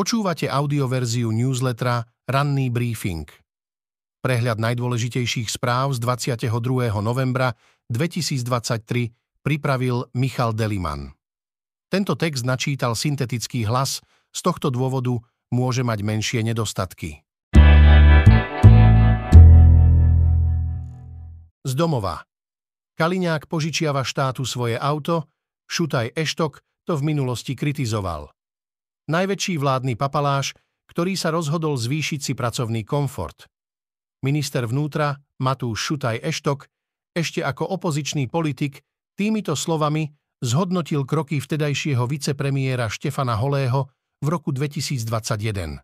Počúvate audioverziu newslettera Ranný briefing. Prehľad najdôležitejších správ z 22. novembra 2023 pripravil Michal Deliman. Tento text načítal syntetický hlas, z tohto dôvodu môže mať menšie nedostatky. Z domova. Kaliňák požičiava štátu svoje auto, Šutaj Eštok to v minulosti kritizoval najväčší vládny papaláš, ktorý sa rozhodol zvýšiť si pracovný komfort. Minister vnútra Matúš Šutaj Eštok ešte ako opozičný politik týmito slovami zhodnotil kroky vtedajšieho vicepremiéra Štefana Holého v roku 2021.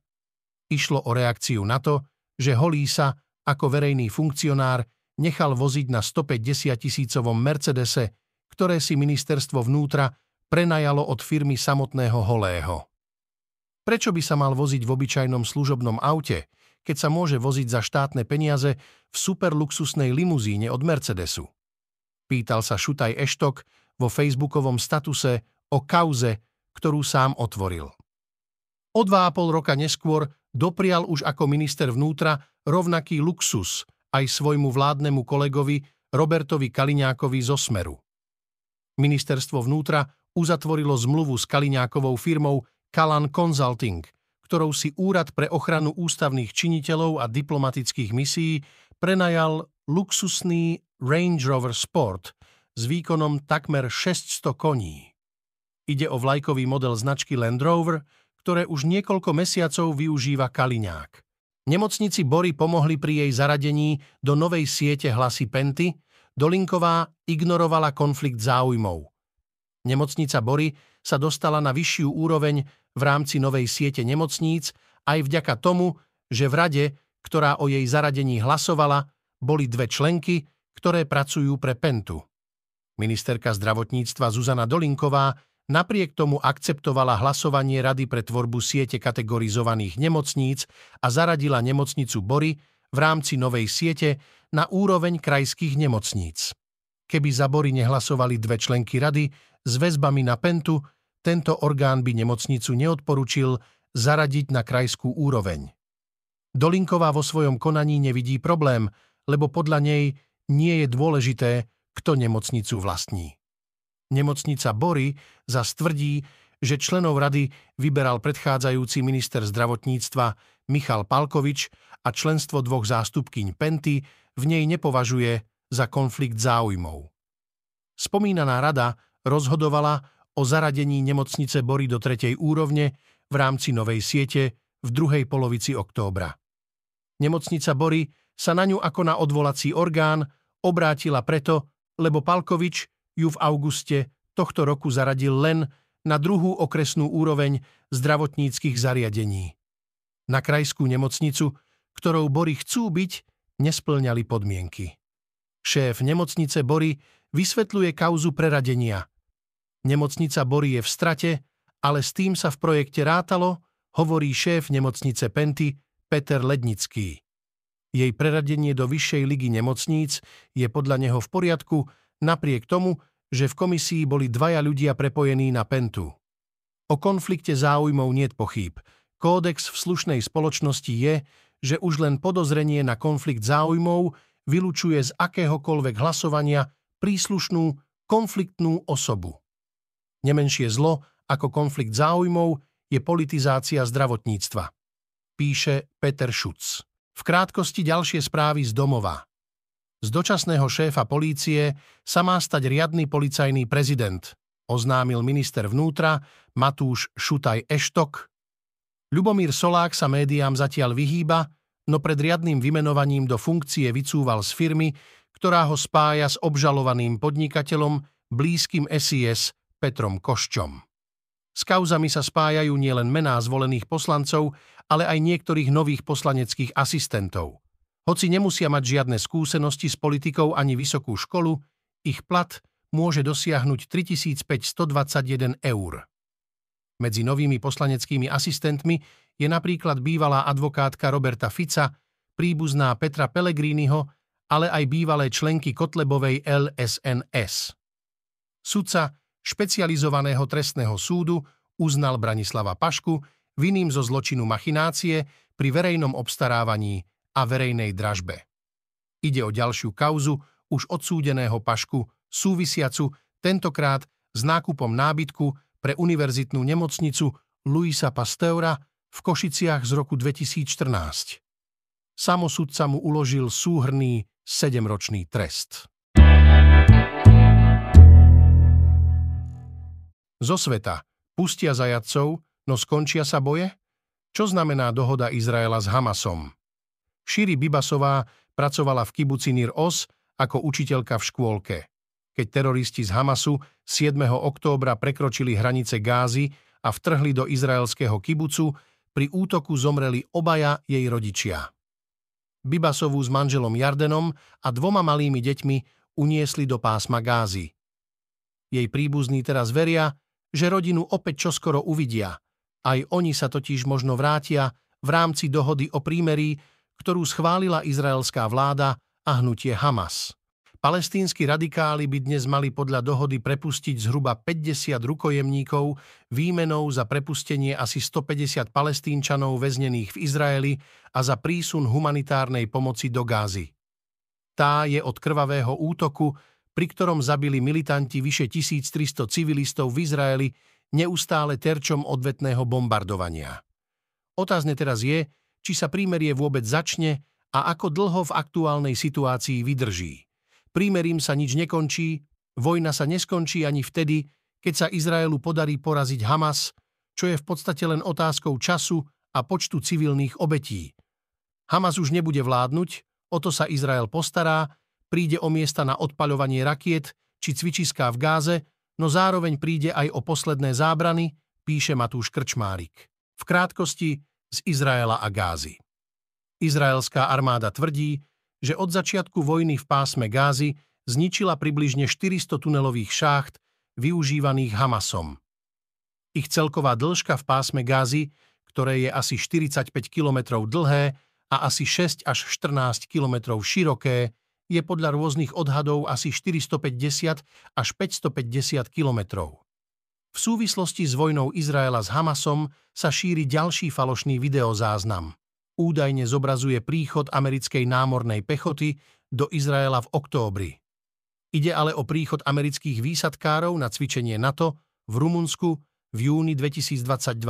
Išlo o reakciu na to, že Holý sa, ako verejný funkcionár, nechal voziť na 150 tisícovom Mercedese, ktoré si ministerstvo vnútra prenajalo od firmy samotného Holého. Prečo by sa mal voziť v obyčajnom služobnom aute, keď sa môže voziť za štátne peniaze v superluxusnej limuzíne od Mercedesu? Pýtal sa Šutaj Eštok vo facebookovom statuse o kauze, ktorú sám otvoril. O dva a pol roka neskôr doprial už ako minister vnútra rovnaký luxus aj svojmu vládnemu kolegovi Robertovi Kaliňákovi zo Smeru. Ministerstvo vnútra uzatvorilo zmluvu s Kaliňákovou firmou Kalan Consulting, ktorou si Úrad pre ochranu ústavných činiteľov a diplomatických misií prenajal luxusný Range Rover Sport s výkonom takmer 600 koní. Ide o vlajkový model značky Land Rover, ktoré už niekoľko mesiacov využíva Kaliňák. Nemocnici Bory pomohli pri jej zaradení do novej siete hlasy Penty, Dolinková ignorovala konflikt záujmov. Nemocnica Bory sa dostala na vyššiu úroveň v rámci novej siete nemocníc aj vďaka tomu, že v rade, ktorá o jej zaradení hlasovala, boli dve členky, ktoré pracujú pre Pentu. Ministerka zdravotníctva Zuzana Dolinková napriek tomu akceptovala hlasovanie Rady pre tvorbu siete kategorizovaných nemocníc a zaradila nemocnicu Bory v rámci novej siete na úroveň krajských nemocníc. Keby za Bory nehlasovali dve členky rady s väzbami na Pentu, tento orgán by nemocnicu neodporučil zaradiť na krajskú úroveň. Dolinková vo svojom konaní nevidí problém, lebo podľa nej nie je dôležité, kto nemocnicu vlastní. Nemocnica Bory zas tvrdí, že členov rady vyberal predchádzajúci minister zdravotníctva Michal Palkovič a členstvo dvoch zástupkyň Penty v nej nepovažuje za konflikt záujmov. Spomínaná rada rozhodovala o zaradení nemocnice Bory do tretej úrovne v rámci novej siete v druhej polovici októbra. Nemocnica Bory sa na ňu ako na odvolací orgán obrátila preto, lebo Palkovič ju v auguste tohto roku zaradil len na druhú okresnú úroveň zdravotníckých zariadení. Na krajskú nemocnicu, ktorou Bory chcú byť, nesplňali podmienky. Šéf nemocnice Bory vysvetľuje kauzu preradenia – Nemocnica Bory je v strate, ale s tým sa v projekte rátalo, hovorí šéf nemocnice Penty Peter Lednický. Jej preradenie do vyššej ligy nemocníc je podľa neho v poriadku, napriek tomu, že v komisii boli dvaja ľudia prepojení na Pentu. O konflikte záujmov niet pochýb. Kódex v slušnej spoločnosti je, že už len podozrenie na konflikt záujmov vylučuje z akéhokoľvek hlasovania príslušnú konfliktnú osobu. Nemenšie zlo ako konflikt záujmov je politizácia zdravotníctva. Píše Peter Šuc. V krátkosti ďalšie správy z domova. Z dočasného šéfa polície sa má stať riadny policajný prezident, oznámil minister vnútra Matúš Šutaj Eštok. Ľubomír Solák sa médiám zatiaľ vyhýba, no pred riadným vymenovaním do funkcie vycúval z firmy, ktorá ho spája s obžalovaným podnikateľom blízkym SIS Petrom Koščom. S kauzami sa spájajú nielen mená zvolených poslancov, ale aj niektorých nových poslaneckých asistentov. Hoci nemusia mať žiadne skúsenosti s politikou ani vysokú školu, ich plat môže dosiahnuť 3521 eur. Medzi novými poslaneckými asistentmi je napríklad bývalá advokátka Roberta Fica, príbuzná Petra Pellegriniho, ale aj bývalé členky Kotlebovej LSNS. Sudca špecializovaného trestného súdu uznal Branislava Pašku vinným zo zločinu machinácie pri verejnom obstarávaní a verejnej dražbe. Ide o ďalšiu kauzu už odsúdeného pašku, súvisiacu tentokrát s nákupom nábytku pre univerzitnú nemocnicu Luisa Pasteura v Košiciach z roku 2014. Samosudca mu uložil súhrný sedemročný trest. Zo sveta pustia zajadcov, no skončia sa boje? Čo znamená dohoda Izraela s Hamasom? Širi Bibasová pracovala v kibuci Nir Os ako učiteľka v škôlke. Keď teroristi z Hamasu 7. októbra prekročili hranice Gázy a vtrhli do izraelského kibucu, pri útoku zomreli obaja jej rodičia. Bibasovú s manželom Jardenom a dvoma malými deťmi uniesli do pásma Gázy. Jej príbuzní teraz veria, že rodinu opäť čoskoro uvidia. Aj oni sa totiž možno vrátia v rámci dohody o prímerí, ktorú schválila izraelská vláda a hnutie Hamas. Palestínsky radikáli by dnes mali podľa dohody prepustiť zhruba 50 rukojemníkov výmenou za prepustenie asi 150 palestínčanov väznených v Izraeli a za prísun humanitárnej pomoci do Gázy. Tá je od krvavého útoku pri ktorom zabili militanti vyše 1300 civilistov v Izraeli, neustále terčom odvetného bombardovania. Otázne teraz je, či sa prímerie vôbec začne a ako dlho v aktuálnej situácii vydrží. Prímerím sa nič nekončí, vojna sa neskončí ani vtedy, keď sa Izraelu podarí poraziť Hamas, čo je v podstate len otázkou času a počtu civilných obetí. Hamas už nebude vládnuť, o to sa Izrael postará príde o miesta na odpaľovanie rakiet či cvičiská v Gáze, no zároveň príde aj o posledné zábrany, píše Matúš Krčmárik. V krátkosti z Izraela a Gázy. Izraelská armáda tvrdí, že od začiatku vojny v pásme Gázy zničila približne 400 tunelových šácht využívaných Hamasom. Ich celková dĺžka v pásme Gázy, ktoré je asi 45 km dlhé a asi 6 až 14 km široké, je podľa rôznych odhadov asi 450 až 550 kilometrov. V súvislosti s vojnou Izraela s Hamasom sa šíri ďalší falošný videozáznam. Údajne zobrazuje príchod americkej námornej pechoty do Izraela v októbri. Ide ale o príchod amerických výsadkárov na cvičenie NATO v Rumunsku v júni 2022.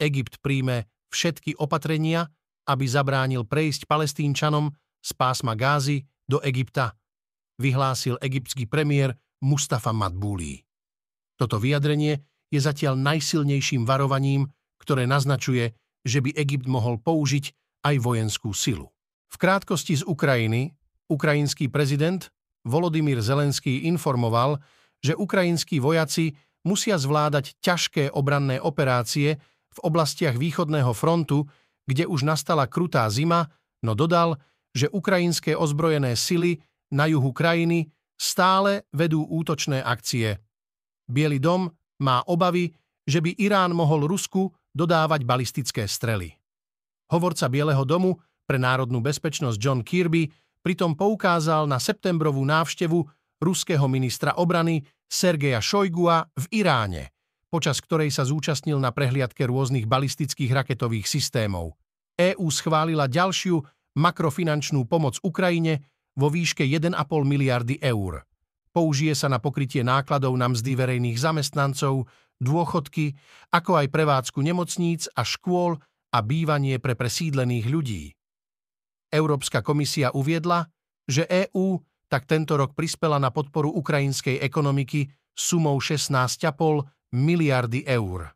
Egypt príjme všetky opatrenia, aby zabránil prejsť palestínčanom z pásma Gázy do Egypta, vyhlásil egyptský premiér Mustafa Madbúli. Toto vyjadrenie je zatiaľ najsilnejším varovaním, ktoré naznačuje, že by Egypt mohol použiť aj vojenskú silu. V krátkosti z Ukrajiny ukrajinský prezident Volodymyr Zelenský informoval, že ukrajinskí vojaci musia zvládať ťažké obranné operácie v oblastiach východného frontu, kde už nastala krutá zima, no dodal, že ukrajinské ozbrojené sily na juhu krajiny stále vedú útočné akcie. Bielý dom má obavy, že by Irán mohol Rusku dodávať balistické strely. Hovorca Bieleho domu pre národnú bezpečnosť John Kirby pritom poukázal na septembrovú návštevu ruského ministra obrany Sergeja Šojgua v Iráne, počas ktorej sa zúčastnil na prehliadke rôznych balistických raketových systémov. EÚ schválila ďalšiu makrofinančnú pomoc Ukrajine vo výške 1,5 miliardy eur. Použije sa na pokrytie nákladov na mzdy verejných zamestnancov, dôchodky, ako aj prevádzku nemocníc a škôl a bývanie pre presídlených ľudí. Európska komisia uviedla, že EÚ tak tento rok prispela na podporu ukrajinskej ekonomiky sumou 16,5 miliardy eur.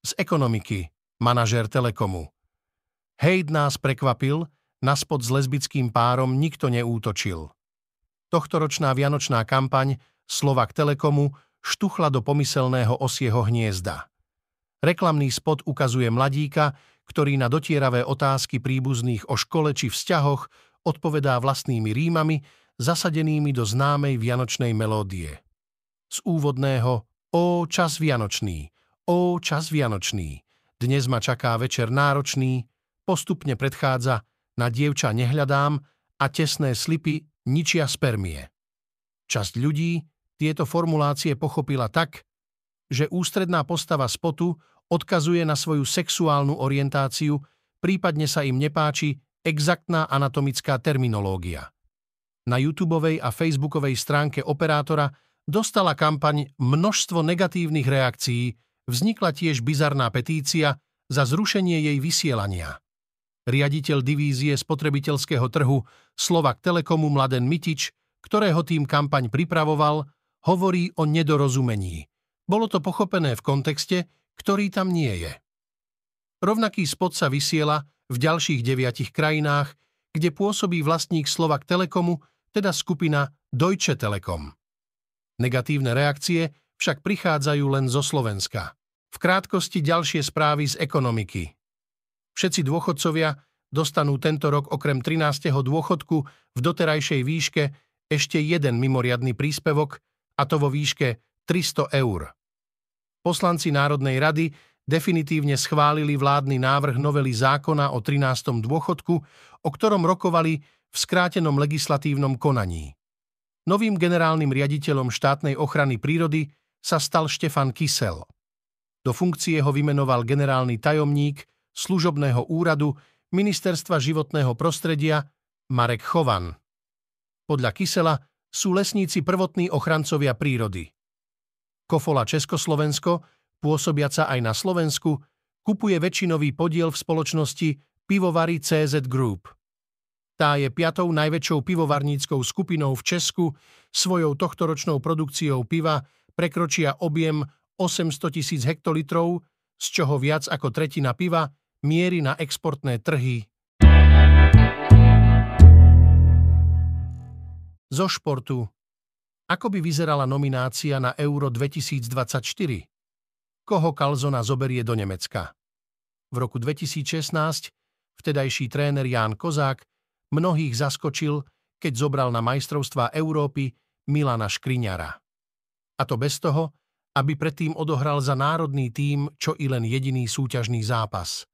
Z ekonomiky manažér Telekomu. Hejt nás prekvapil, na spod s lesbickým párom nikto neútočil. Tohtoročná vianočná kampaň Slovak Telekomu štuchla do pomyselného osieho hniezda. Reklamný spot ukazuje mladíka, ktorý na dotieravé otázky príbuzných o škole či vzťahoch odpovedá vlastnými rímami, zasadenými do známej vianočnej melódie. Z úvodného Ó čas vianočný, ó čas vianočný dnes ma čaká večer náročný, postupne predchádza na dievča nehľadám a tesné slipy ničia spermie. Časť ľudí tieto formulácie pochopila tak, že ústredná postava spotu odkazuje na svoju sexuálnu orientáciu, prípadne sa im nepáči exaktná anatomická terminológia. Na YouTube a Facebookovej stránke operátora dostala kampaň množstvo negatívnych reakcií, vznikla tiež bizarná petícia za zrušenie jej vysielania. Riaditeľ divízie spotrebiteľského trhu Slovak Telekomu Mladen Mitič, ktorého tým kampaň pripravoval, hovorí o nedorozumení. Bolo to pochopené v kontexte, ktorý tam nie je. Rovnaký spot sa vysiela v ďalších deviatich krajinách, kde pôsobí vlastník Slovak Telekomu, teda skupina Deutsche Telekom. Negatívne reakcie však prichádzajú len zo Slovenska. V krátkosti ďalšie správy z ekonomiky. Všetci dôchodcovia dostanú tento rok okrem 13. dôchodku v doterajšej výške ešte jeden mimoriadný príspevok, a to vo výške 300 eur. Poslanci Národnej rady definitívne schválili vládny návrh novely zákona o 13. dôchodku, o ktorom rokovali v skrátenom legislatívnom konaní. Novým generálnym riaditeľom štátnej ochrany prírody sa stal Štefan Kysel. Do funkcie ho vymenoval generálny tajomník služobného úradu Ministerstva životného prostredia Marek Chovan. Podľa Kysela sú lesníci prvotní ochrancovia prírody. Kofola Československo, pôsobiaca aj na Slovensku, kupuje väčšinový podiel v spoločnosti Pivovary CZ Group. Tá je piatou najväčšou pivovarníckou skupinou v Česku, svojou tohtoročnou produkciou piva prekročia objem 800 tisíc hektolitrov, z čoho viac ako tretina piva miery na exportné trhy. Zo športu. Ako by vyzerala nominácia na Euro 2024? Koho Kalzona zoberie do Nemecka? V roku 2016 vtedajší tréner Ján Kozák mnohých zaskočil, keď zobral na majstrovstvá Európy Milana Škriňara. A to bez toho, aby predtým odohral za národný tím čo i len jediný súťažný zápas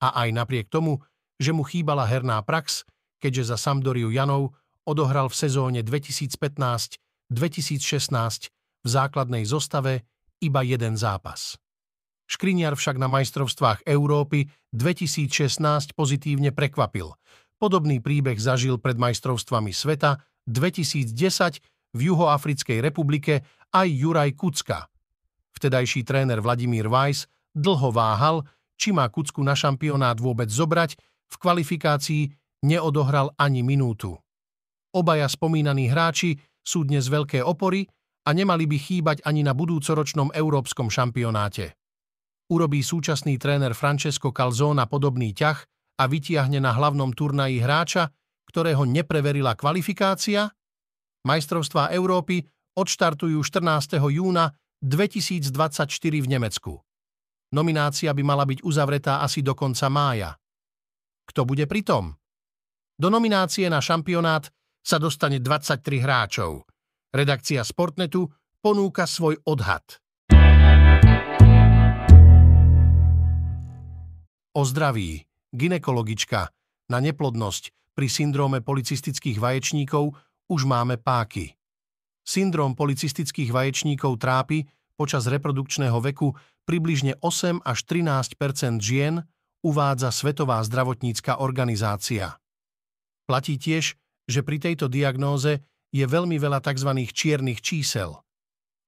a aj napriek tomu, že mu chýbala herná prax, keďže za Sampdoriu Janov odohral v sezóne 2015-2016 v základnej zostave iba jeden zápas. Škriniar však na majstrovstvách Európy 2016 pozitívne prekvapil. Podobný príbeh zažil pred majstrovstvami sveta 2010 v Juhoafrickej republike aj Juraj Kucka. Vtedajší tréner Vladimír Weiss dlho váhal, či má Kucku na šampionát vôbec zobrať, v kvalifikácii neodohral ani minútu. Obaja spomínaní hráči sú dnes veľké opory a nemali by chýbať ani na budúcoročnom európskom šampionáte. Urobí súčasný tréner Francesco Calzona podobný ťah a vytiahne na hlavnom turnaji hráča, ktorého nepreverila kvalifikácia? Majstrovstvá Európy odštartujú 14. júna 2024 v Nemecku. Nominácia by mala byť uzavretá asi do konca mája. Kto bude pritom? Do nominácie na šampionát sa dostane 23 hráčov. Redakcia Sportnetu ponúka svoj odhad. O zdraví, ginekologička, na neplodnosť pri syndróme policistických vaječníkov už máme páky. Syndróm policistických vaječníkov trápi počas reprodukčného veku približne 8 až 13% žien, uvádza Svetová zdravotnícka organizácia. Platí tiež, že pri tejto diagnóze je veľmi veľa tzv. čiernych čísel.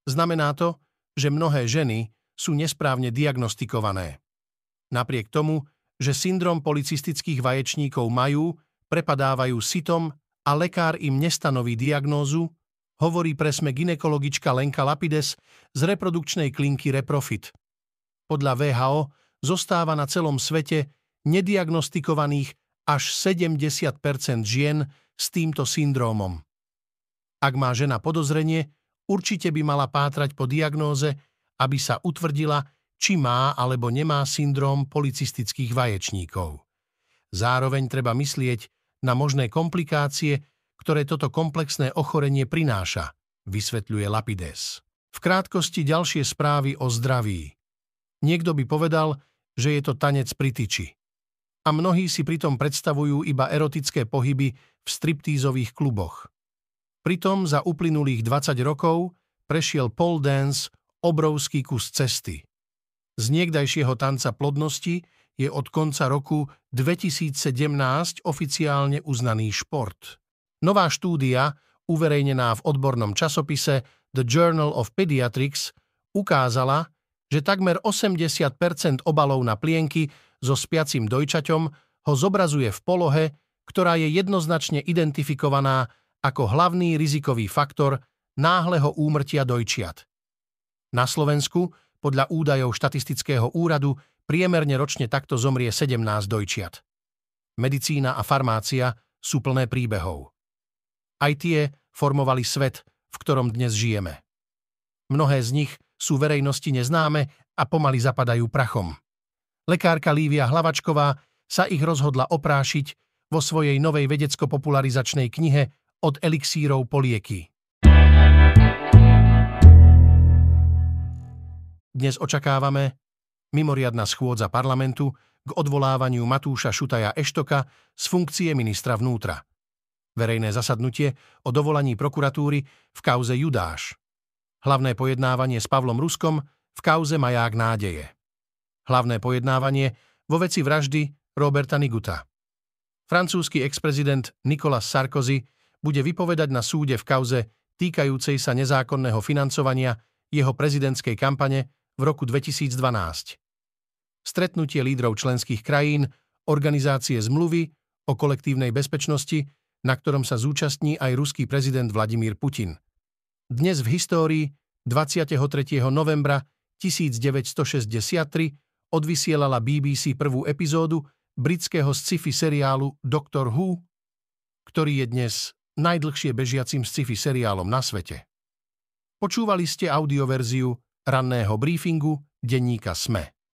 Znamená to, že mnohé ženy sú nesprávne diagnostikované. Napriek tomu, že syndrom policistických vaječníkov majú, prepadávajú sitom a lekár im nestanoví diagnózu, hovorí presme ginekologička Lenka Lapides z reprodukčnej klinky Reprofit. Podľa VHO zostáva na celom svete nediagnostikovaných až 70% žien s týmto syndrómom. Ak má žena podozrenie, určite by mala pátrať po diagnóze, aby sa utvrdila, či má alebo nemá syndróm policistických vaječníkov. Zároveň treba myslieť na možné komplikácie, ktoré toto komplexné ochorenie prináša, vysvetľuje Lapides. V krátkosti ďalšie správy o zdraví. Niekto by povedal, že je to tanec pri tyči. A mnohí si pritom predstavujú iba erotické pohyby v striptízových kluboch. Pritom za uplynulých 20 rokov prešiel pole dance obrovský kus cesty. Z niekdajšieho tanca plodnosti je od konca roku 2017 oficiálne uznaný šport. Nová štúdia, uverejnená v odbornom časopise The Journal of Pediatrics, ukázala, že takmer 80% obalov na plienky so spiacim dojčaťom ho zobrazuje v polohe, ktorá je jednoznačne identifikovaná ako hlavný rizikový faktor náhleho úmrtia dojčiat. Na Slovensku, podľa údajov štatistického úradu, priemerne ročne takto zomrie 17 dojčiat. Medicína a farmácia sú plné príbehov. Aj tie formovali svet, v ktorom dnes žijeme. Mnohé z nich sú verejnosti neznáme a pomaly zapadajú prachom. Lekárka Lívia Hlavačková sa ich rozhodla oprášiť vo svojej novej vedecko-popularizačnej knihe Od elixírov polieky. Dnes očakávame mimoriadna schôdza parlamentu k odvolávaniu Matúša Šutaja Eštoka z funkcie ministra vnútra. Verejné zasadnutie o dovolaní prokuratúry v kauze Judáš. Hlavné pojednávanie s Pavlom Ruskom v kauze Maják nádeje. Hlavné pojednávanie vo veci vraždy Roberta Niguta. Francúzsky ex-prezident Nicolas Sarkozy bude vypovedať na súde v kauze týkajúcej sa nezákonného financovania jeho prezidentskej kampane v roku 2012. Stretnutie lídrov členských krajín, organizácie zmluvy o kolektívnej bezpečnosti, na ktorom sa zúčastní aj ruský prezident Vladimír Putin. Dnes v histórii 23. novembra 1963 odvysielala BBC prvú epizódu britského sci-fi seriálu Doctor Who, ktorý je dnes najdlhšie bežiacim sci-fi seriálom na svete. Počúvali ste audioverziu ranného briefingu denníka SME.